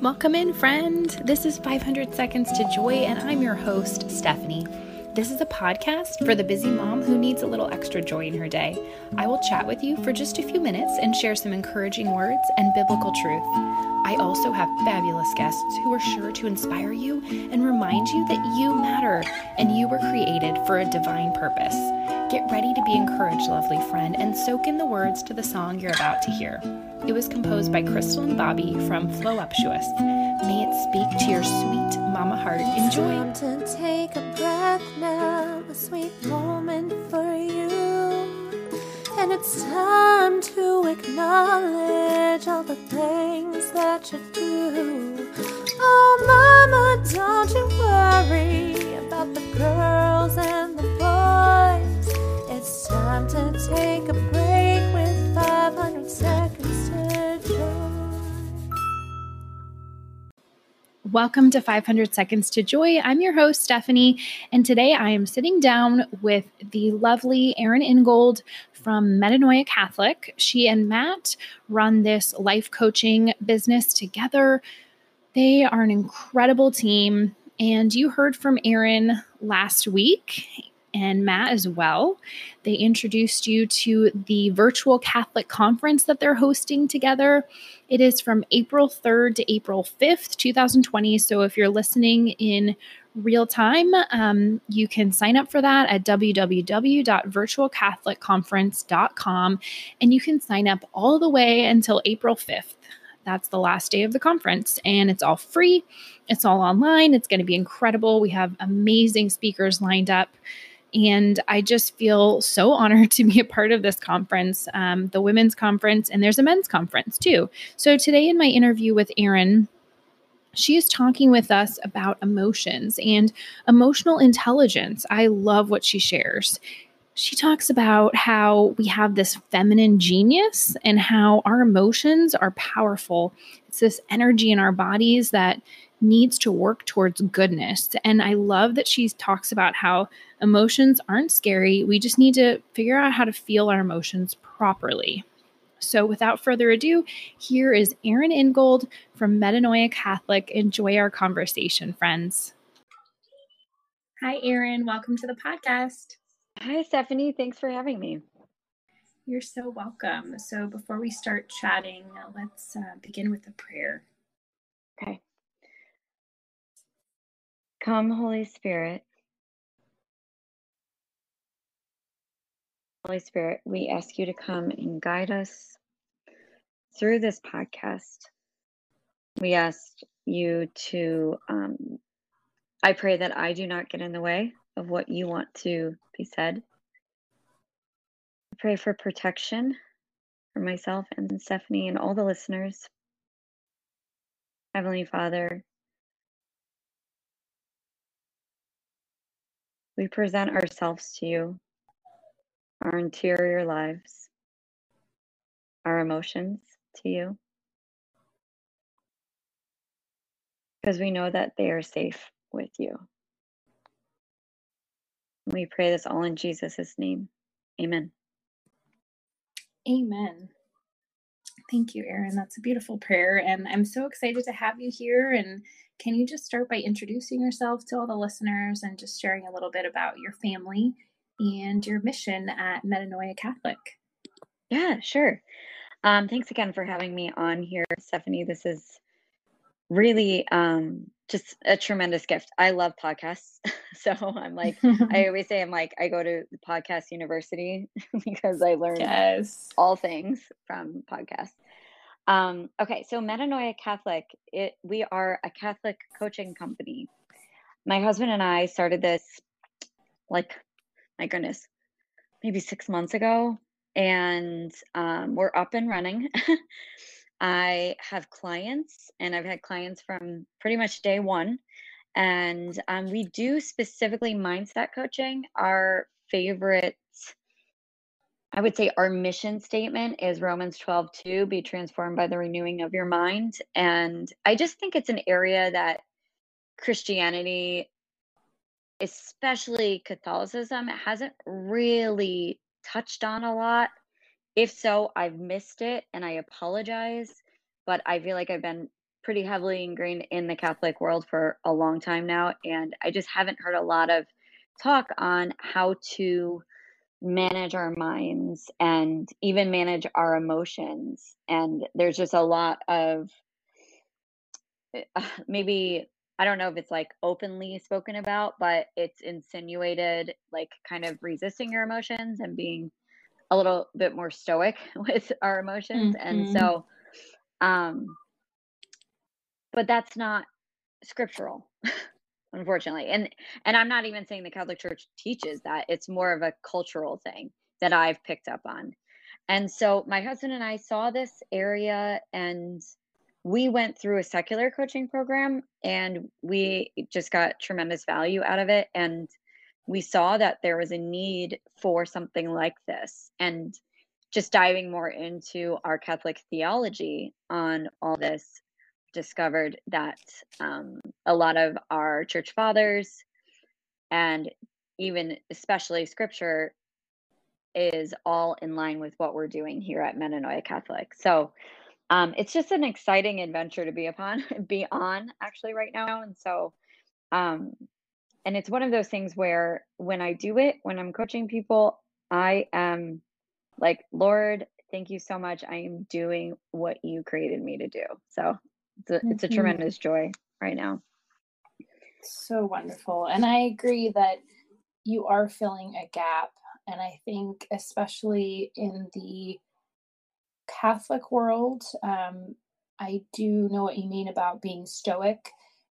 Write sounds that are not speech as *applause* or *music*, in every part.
Welcome in, friend. This is 500 Seconds to Joy, and I'm your host, Stephanie. This is a podcast for the busy mom who needs a little extra joy in her day. I will chat with you for just a few minutes and share some encouraging words and biblical truth. I also have fabulous guests who are sure to inspire you and remind you that you matter and you were created for a divine purpose. Get ready to be encouraged, lovely friend, and soak in the words to the song you're about to hear. It was composed by Crystal and Bobby from Flow Flowuptuous. May it speak to your sweet mama heart. Enjoy. Time to take a breath now, a sweet moment for you. And it's time to acknowledge all the things that you do. Oh, mama, don't you worry about the girls take a break with 500 seconds to joy. Welcome to 500 Seconds to Joy. I'm your host, Stephanie, and today I am sitting down with the lovely Erin Ingold from Metanoia Catholic. She and Matt run this life coaching business together. They are an incredible team, and you heard from Erin last week and Matt as well. They introduced you to the virtual Catholic conference that they're hosting together. It is from April 3rd to April 5th, 2020. So if you're listening in real time, um, you can sign up for that at www.virtualcatholicconference.com and you can sign up all the way until April 5th. That's the last day of the conference, and it's all free. It's all online. It's going to be incredible. We have amazing speakers lined up. And I just feel so *laughs* honored to be a part of this conference, um, the women's conference, and there's a men's conference too. So today, in my interview with Erin, she is talking with us about emotions and emotional intelligence. I love what she shares. She talks about how we have this feminine genius and how our emotions are powerful. It's this energy in our bodies that needs to work towards goodness. And I love that she talks about how emotions aren't scary. We just need to figure out how to feel our emotions properly. So, without further ado, here is Erin Ingold from Metanoia Catholic. Enjoy our conversation, friends. Hi, Erin. Welcome to the podcast. Hi, Stephanie. Thanks for having me. You're so welcome. So, before we start chatting, let's uh, begin with a prayer. Okay. Come, Holy Spirit. Holy Spirit, we ask you to come and guide us through this podcast. We ask you to, um, I pray that I do not get in the way of what you want to be said. I pray for protection for myself and Stephanie and all the listeners. Heavenly Father, we present ourselves to you, our interior lives, our emotions to you, because we know that they are safe with you. We pray this all in Jesus' name. Amen. Amen. Thank you, Erin. That's a beautiful prayer. And I'm so excited to have you here. And can you just start by introducing yourself to all the listeners and just sharing a little bit about your family and your mission at Metanoia Catholic? Yeah, sure. Um, thanks again for having me on here, Stephanie. This is really um, just a tremendous gift. I love podcasts. *laughs* so I'm like, I *laughs* always say, I'm like, I go to the podcast university *laughs* because I learn yes. all things from podcasts. Um, okay, so Metanoia Catholic, it, we are a Catholic coaching company. My husband and I started this like, my goodness, maybe six months ago, and um, we're up and running. *laughs* I have clients, and I've had clients from pretty much day one. And um, we do specifically mindset coaching. Our favorite, I would say, our mission statement is Romans 12 2 be transformed by the renewing of your mind. And I just think it's an area that Christianity, especially Catholicism, hasn't really touched on a lot. If so, I've missed it and I apologize. But I feel like I've been pretty heavily ingrained in the Catholic world for a long time now. And I just haven't heard a lot of talk on how to manage our minds and even manage our emotions. And there's just a lot of *sighs* maybe I don't know if it's like openly spoken about, but it's insinuated like kind of resisting your emotions and being a little bit more stoic *laughs* with our emotions. Mm-hmm. And so um but that's not scriptural *laughs* unfortunately and and i'm not even saying the catholic church teaches that it's more of a cultural thing that i've picked up on. And so my husband and i saw this area and we went through a secular coaching program and we just got tremendous value out of it. And we saw that there was a need for something like this. And just diving more into our catholic theology on all this discovered that um, a lot of our church fathers and even especially scripture is all in line with what we're doing here at Metanoia Catholic. So um, it's just an exciting adventure to be upon, *laughs* be on actually right now. And so, um, and it's one of those things where when I do it, when I'm coaching people, I am like, Lord, thank you so much. I am doing what you created me to do. So it's a, mm-hmm. it's a tremendous joy right now. So wonderful. And I agree that you are filling a gap. And I think, especially in the Catholic world, um, I do know what you mean about being stoic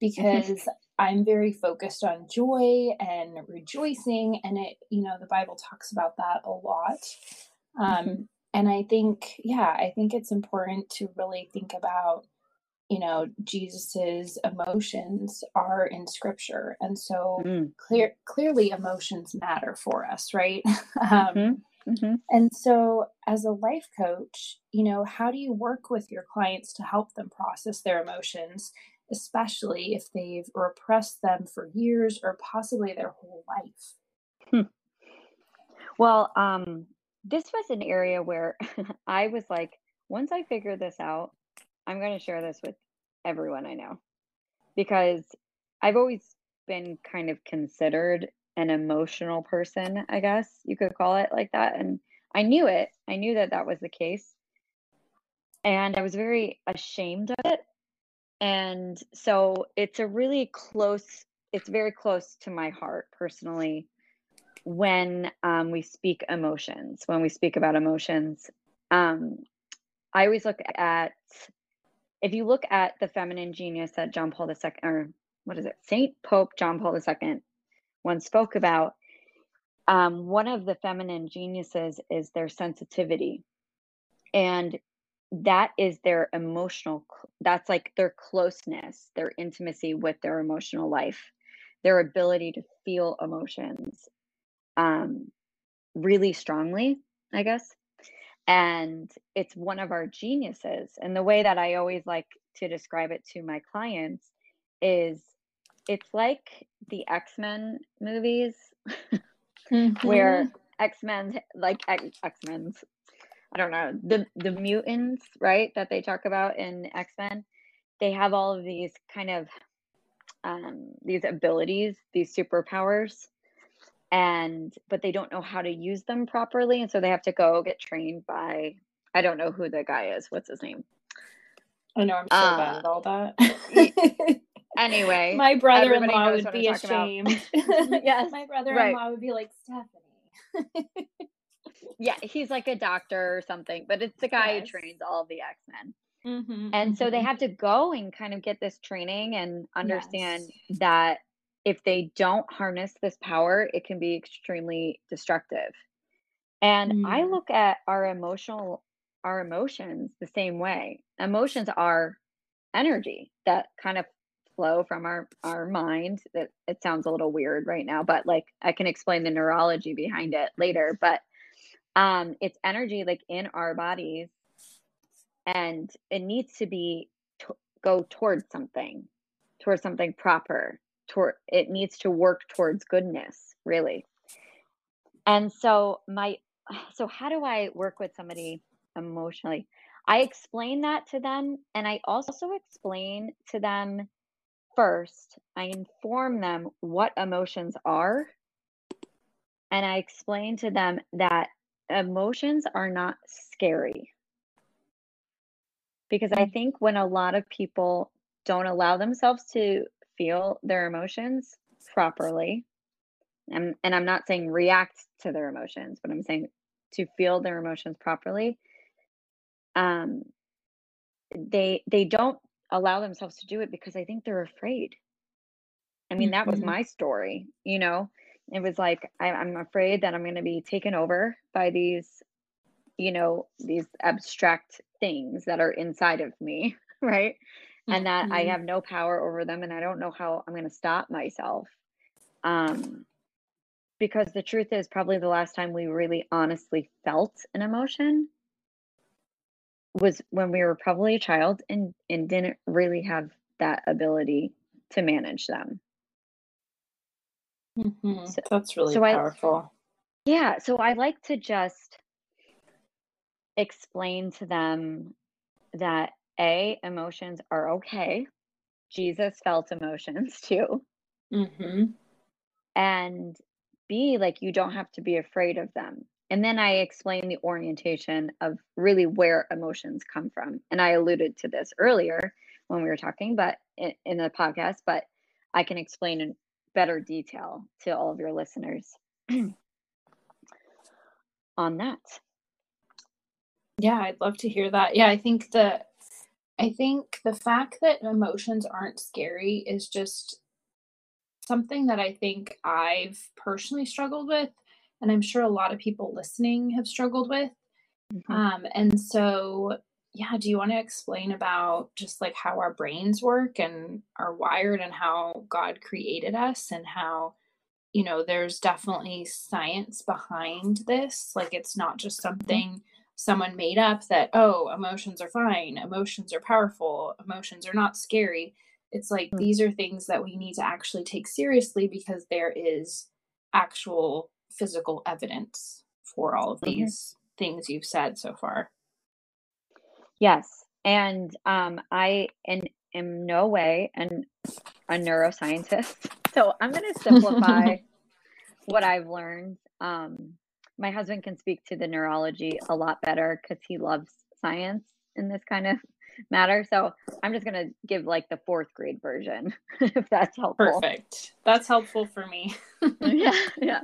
because *laughs* I'm very focused on joy and rejoicing. And it, you know, the Bible talks about that a lot. Um, mm-hmm. And I think, yeah, I think it's important to really think about you know jesus's emotions are in scripture and so mm. clear clearly emotions matter for us right *laughs* um, mm-hmm. Mm-hmm. and so as a life coach you know how do you work with your clients to help them process their emotions especially if they've repressed them for years or possibly their whole life hmm. well um this was an area where *laughs* i was like once i figure this out I'm going to share this with everyone I know because I've always been kind of considered an emotional person, I guess you could call it like that. And I knew it. I knew that that was the case. And I was very ashamed of it. And so it's a really close, it's very close to my heart personally when um, we speak emotions, when we speak about emotions. Um, I always look at if you look at the feminine genius that John Paul II, or what is it, Saint Pope John Paul II once spoke about, um, one of the feminine geniuses is their sensitivity. And that is their emotional, that's like their closeness, their intimacy with their emotional life, their ability to feel emotions um, really strongly, I guess and it's one of our geniuses and the way that i always like to describe it to my clients is it's like the x-men movies *laughs* mm-hmm. where x-men like x-men's i don't know the the mutants right that they talk about in x-men they have all of these kind of um, these abilities these superpowers and but they don't know how to use them properly and so they have to go get trained by i don't know who the guy is what's his name i know i'm so uh, bad at all that *laughs* anyway my brother-in-law would be ashamed *laughs* *laughs* yes my brother-in-law right. would be like stephanie yeah he's like a doctor or something but it's the guy yes. who trains all the x-men mm-hmm, and mm-hmm. so they mm-hmm. have to go and kind of get this training and understand yes. that if they don't harness this power, it can be extremely destructive. And mm. I look at our emotional our emotions the same way. Emotions are energy that kind of flow from our our mind. That it sounds a little weird right now, but like I can explain the neurology behind it later, but um it's energy like in our bodies and it needs to be to go towards something towards something proper toward it needs to work towards goodness really and so my so how do i work with somebody emotionally I explain that to them. And I also explain to them first, I inform them what emotions are. And I explain to them that emotions are not scary. Because I mm. think when a lot of people don't allow themselves to feel their emotions properly, and, and I'm not saying react to their emotions, but I'm saying to feel their emotions properly, um, they they don't allow themselves to do it because I think they're afraid. I mean, that was Mhm. my story, you know. It was like I, I'm afraid that I'm going to be taken over by these, you know, these abstract things that are inside of me, *laughs* right? And that I Mhm. have no power over them, and I don't know how I'm going to stop myself. Um, because the truth is, probably the last time we really honestly felt an emotion was when we were probably a child and and didn't really have that ability to manage them. Mhm. So, That's really so I powerful. yeah, so I like to just explain to them that a emotions are okay. Jesus felt emotions *laughs* too. Mhm. And B, like you don't have to be afraid of them. And then I explain the orientation of really where emotions come from. And I alluded to this earlier when we were talking, but in, in the podcast, but I can explain in better detail to all of your listeners *clears throat* on that. Yeah, I'd love to hear that. Yeah, I think that I think the fact that emotions aren't scary is just something that I think I've personally struggled with, and I'm sure a lot of people listening have struggled with. Mhm. Um, and so, yeah, do you want to explain about just like how our brains work and are wired and how God created us and how, you know, there's definitely science behind this? Like, it's not just something someone made up that, oh, emotions are fine, emotions are powerful, emotions are not scary. It's like Mm. these are things that we need to actually take seriously because there is actual physical evidence for all of Mhm. these things you've said so far. Yes. And um, I in in no way an a neuroscientist. *laughs* So I'm going to simplify *laughs* what I've learned. Um, my husband can speak to the neurology a lot better because he loves science in this kind of *laughs* matter. So I'm just going to give like the fourth grade version, *laughs* if that's helpful. Perfect. That's helpful for me. *laughs* yeah, yeah.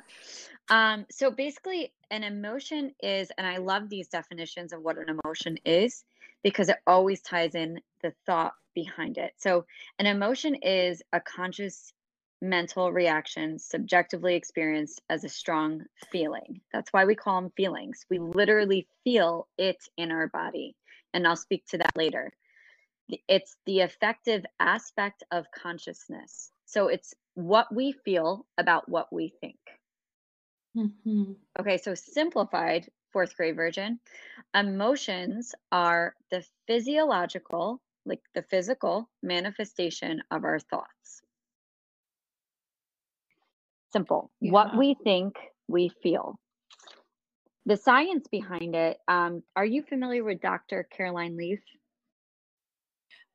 Um, so basically, an emotion is, and I love these definitions of what an emotion is because it always ties in the thought behind it. So, an emotion is a conscious mental reaction subjectively experienced as a strong feeling. That's why we call them feelings. We literally feel it in our body. And I'll speak to that later. It's the affective aspect of consciousness. So, it's what we feel about what we think. hmm Okay, so simplified fourth grade version. Emotions are the physiological, like the physical manifestation of our thoughts. Simple. What we think, we feel. The science behind it. Um, are you familiar with Dr. Caroline Leaf?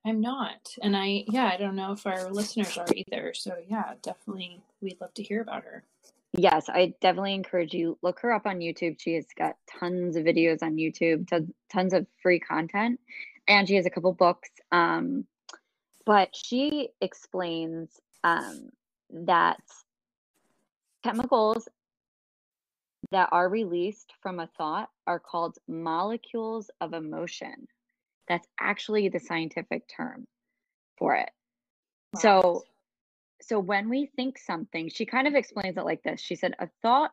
I'm not. And I, yeah, I don't know if our listeners are either. So, yeah, definitely we'd love to hear about her. Yes, I definitely encourage you look her up on YouTube. She has got tons of videos on YouTube, tons, tons of free content, and she has a couple books. Um, but she explains um, that chemicals that are released from a thought are called molecules of emotion. That's actually the scientific term for it. Wow. So so when we think something, she kind of explains it like this. She said a thought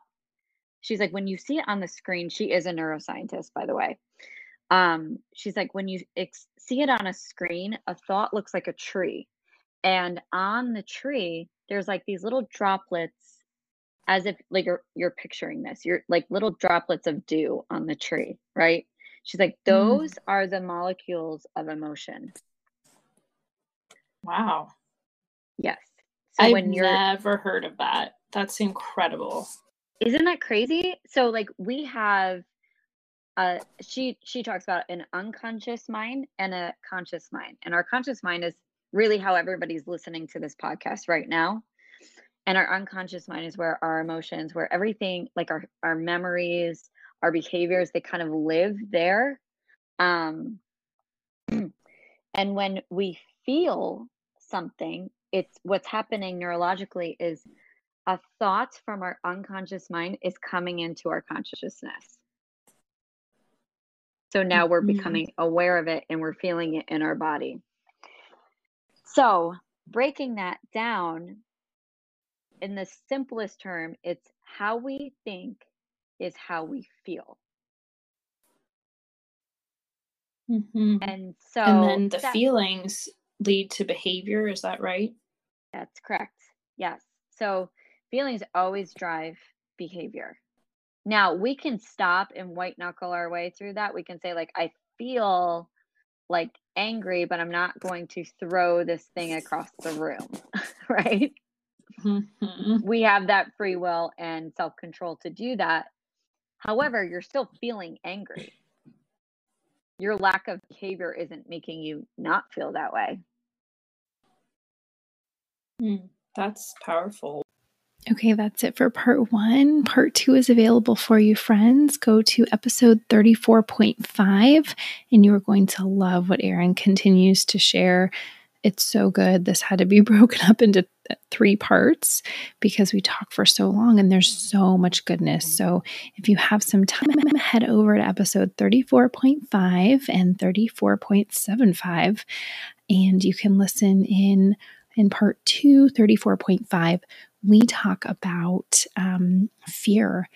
she's like when you see it on the screen, she is a neuroscientist by the way. Um she's like when you ex- see it on a screen, a thought looks like a tree. And on the tree, there's like these little droplets as if like you're you're picturing this. You're like little droplets of dew on the tree, right? She's like Mm. those are the molecules of emotion. Wow. Yes. So I've when you're never heard of that. That's incredible. Isn't that crazy? So like we have uh, she she talks about an unconscious mind and a conscious mind, and our conscious mind is really how everybody's listening to this podcast right now. And our unconscious mind is where our emotions, where everything, like our our memories, our behaviors, they kind of live there. Um, *clears throat* and when we feel something, it's what's happening neurologically is a thought from our unconscious mind is coming into our consciousness. So now we're mm-hmm. becoming aware of it and we're feeling it in our body. So, breaking that down in the simplest term, it's how we think is how we feel. Mm-hmm. And so, and then the that, feelings lead to behavior. Is that right? That's correct. Yes. So, feelings always drive behavior. Now, we can stop and white knuckle our way through that. We can say, like, I feel like angry, but I'm not going to throw this thing across the room, *laughs* right? Mm-hmm. *laughs* We have that free will and self control to do that. However, you're still feeling angry. Your lack of behavior isn't making you not feel that way. Mm, that's powerful. Okay, that's it for part one. Part two is available for you, friends. Go to episode 34.5, and you are going to love what Erin continues to share. It's so good. This had to be *laughs* broken up into three parts because we talk for so long and there's so much goodness. So, if you have some time, *laughs* head over to episode 34.5 and 34.75, and you can listen in in part two, 34.5 we talk about um, fear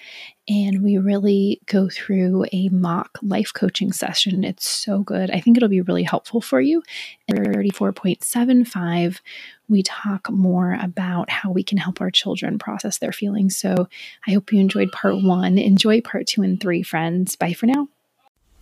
and we really go through a mock life coaching session. It's so good. I think it'll be really helpful for you. In 34.75, we talk more about how we can help our children process their feelings. So I hope you enjoyed part one. Enjoy part two and three, friends. Bye for now.